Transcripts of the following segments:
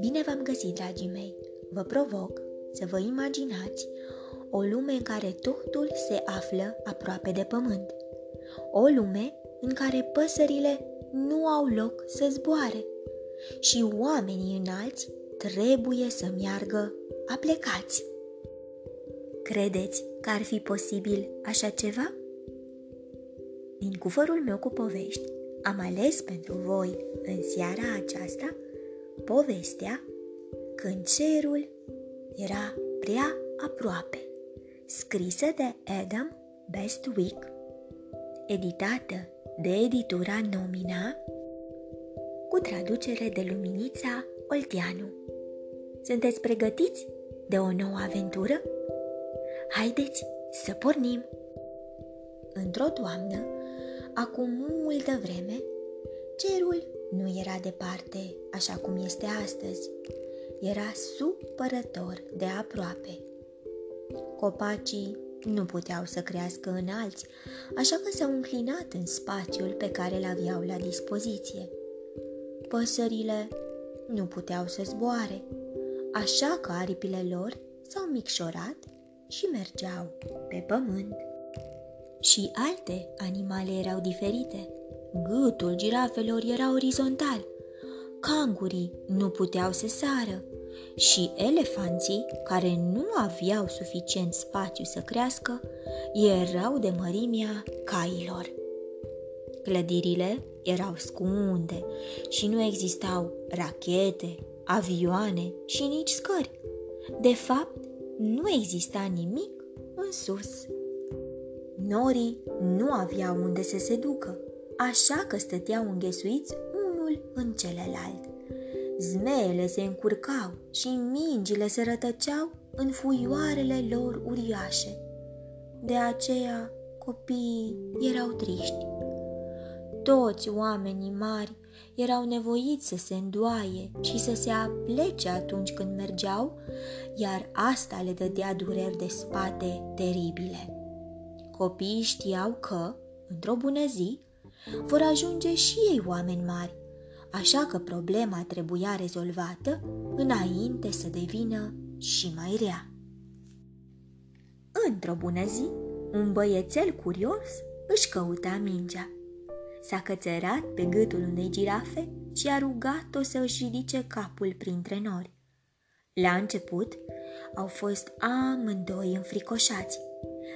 Bine v-am găsit, dragii mei! Vă provoc să vă imaginați o lume în care totul se află aproape de pământ. O lume în care păsările nu au loc să zboare și oamenii înalți trebuie să meargă aplecați. Credeți că ar fi posibil așa ceva? Din cufărul meu cu povești am ales pentru voi în seara aceasta povestea când cerul era prea aproape, scrisă de Adam Bestwick, editată de editura Nomina, cu traducere de Luminița Olteanu. Sunteți pregătiți de o nouă aventură? Haideți să pornim! Într-o toamnă, acum multă vreme, cerul nu era departe așa cum este astăzi. Era supărător de aproape. Copacii nu puteau să crească înalți, așa că s-au înclinat în spațiul pe care îl aveau la dispoziție. Păsările nu puteau să zboare, așa că aripile lor s-au micșorat și mergeau pe pământ. Și alte animale erau diferite. Gâtul girafelor era orizontal, cangurii nu puteau să sară și elefanții, care nu aveau suficient spațiu să crească, erau de mărimea cailor. Clădirile erau scunde și nu existau rachete, avioane și nici scări. De fapt, nu exista nimic în sus. Norii nu aveau unde să se ducă, așa că stăteau înghesuiți unul în celălalt. Zmeele se încurcau și mingile se rătăceau în fuioarele lor uriașe. De aceea copiii erau triști. Toți oamenii mari erau nevoiți să se îndoaie și să se aplece atunci când mergeau, iar asta le dădea dureri de spate teribile. Copiii știau că, într-o bună zi, vor ajunge și ei oameni mari, așa că problema trebuia rezolvată înainte să devină și mai rea. Într-o bună zi, un băiețel curios își căuta mingea. S-a cățărat pe gâtul unei girafe și a rugat-o să își ridice capul printre nori. La început au fost amândoi înfricoșați,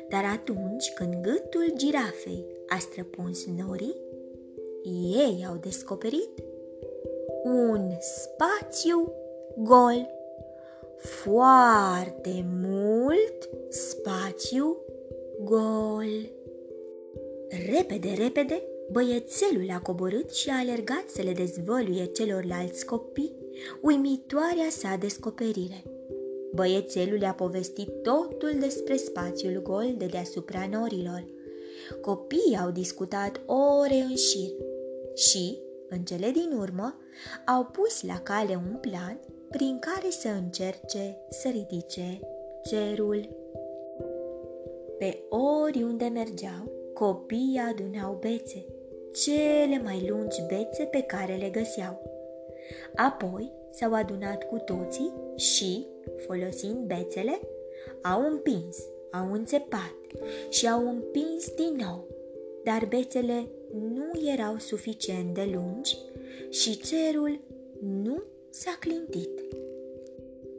dar atunci când gâtul girafei a străpuns norii, ei au descoperit un spațiu gol. Foarte mult spațiu gol. Repede, repede, băiețelul a coborât și a alergat să le dezvăluie celorlalți copii uimitoarea sa descoperire. Băiețelul le-a povestit totul despre spațiul gol de deasupra norilor. Copiii au discutat ore în șir și, în cele din urmă, au pus la cale un plan prin care să încerce să ridice cerul. Pe oriunde mergeau, copiii adunau bețe, cele mai lungi bețe pe care le găseau. Apoi s-au adunat cu toții și, folosind bețele, au împins, au înțepat și au împins din nou, dar bețele nu erau suficient de lungi și cerul nu s-a clintit.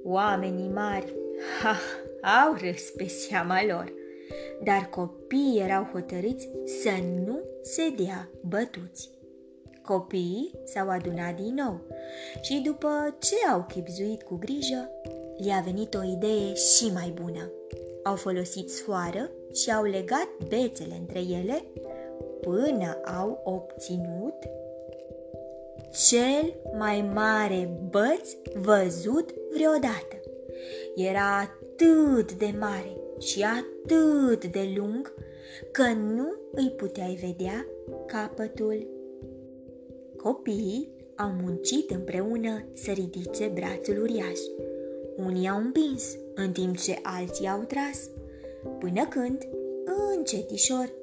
Oamenii mari ha, au râs pe seama lor, dar copiii erau hotărâți să nu se dea bătuți. Copiii s-au adunat din nou și după ce au chipzuit cu grijă, le-a venit o idee și mai bună. Au folosit sfoară și au legat bețele între ele până au obținut cel mai mare băț văzut vreodată. Era atât de mare și atât de lung că nu îi puteai vedea capătul. Copiii au muncit împreună să ridice brațul uriaș. Unii au împins, în timp ce alții au tras, până când, încetișor,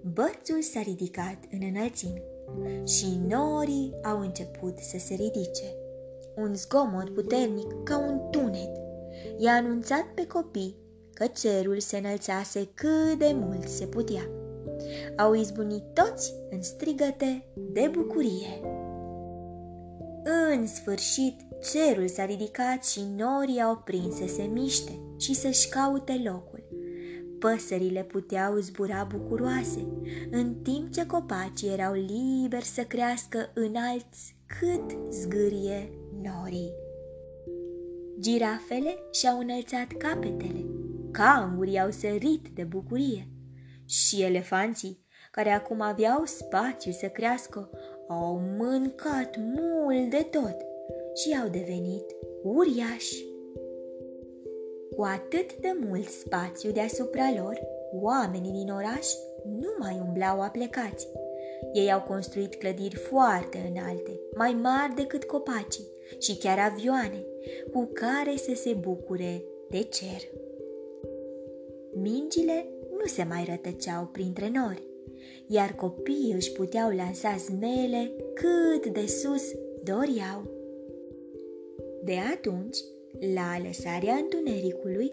bățul s-a ridicat în înălțime și norii au început să se ridice. Un zgomot puternic ca un tunet i-a anunțat pe copii că cerul se înălțase cât de mult se putea. Au izbunit toți în strigăte de bucurie. În sfârșit, cerul s-a ridicat și norii au prins să se miște și să-și caute locul. Păsările puteau zbura bucuroase, în timp ce copacii erau liberi să crească înalți cât zgârie norii. Girafele și-au înălțat capetele, cangurii au sărit de bucurie și elefanții, care acum aveau spațiu să crească, au mâncat mult de tot și au devenit uriași. Cu atât de mult spațiu deasupra lor, oamenii din oraș nu mai umblau aplecați. Ei au construit clădiri foarte înalte, mai mari decât copacii și chiar avioane, cu care să se bucure de cer. Mingile nu se mai rătăceau printre nori, iar copiii își puteau lansa zmele cât de sus doreau. De atunci, la alăsarea întunericului,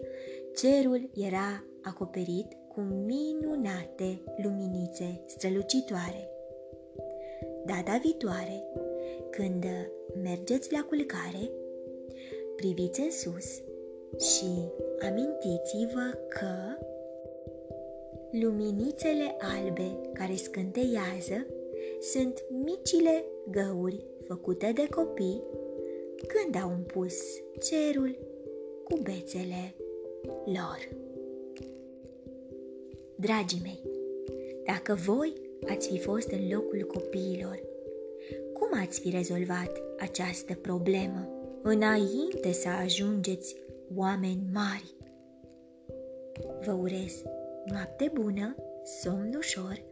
cerul era acoperit cu minunate luminițe strălucitoare. Data viitoare, când mergeți la culcare, priviți în sus și amintiți-vă că luminițele albe care scânteiază sunt micile găuri făcute de copii când au împus cerul cu bețele lor. Dragii mei, dacă voi ați fi fost în locul copiilor, cum ați fi rezolvat această problemă înainte să ajungeți oameni mari? Vă urez noapte bună, somn ușor,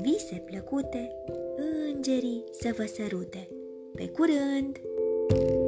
vise plăcute, îngerii să vă sărute. Pe curând! thank you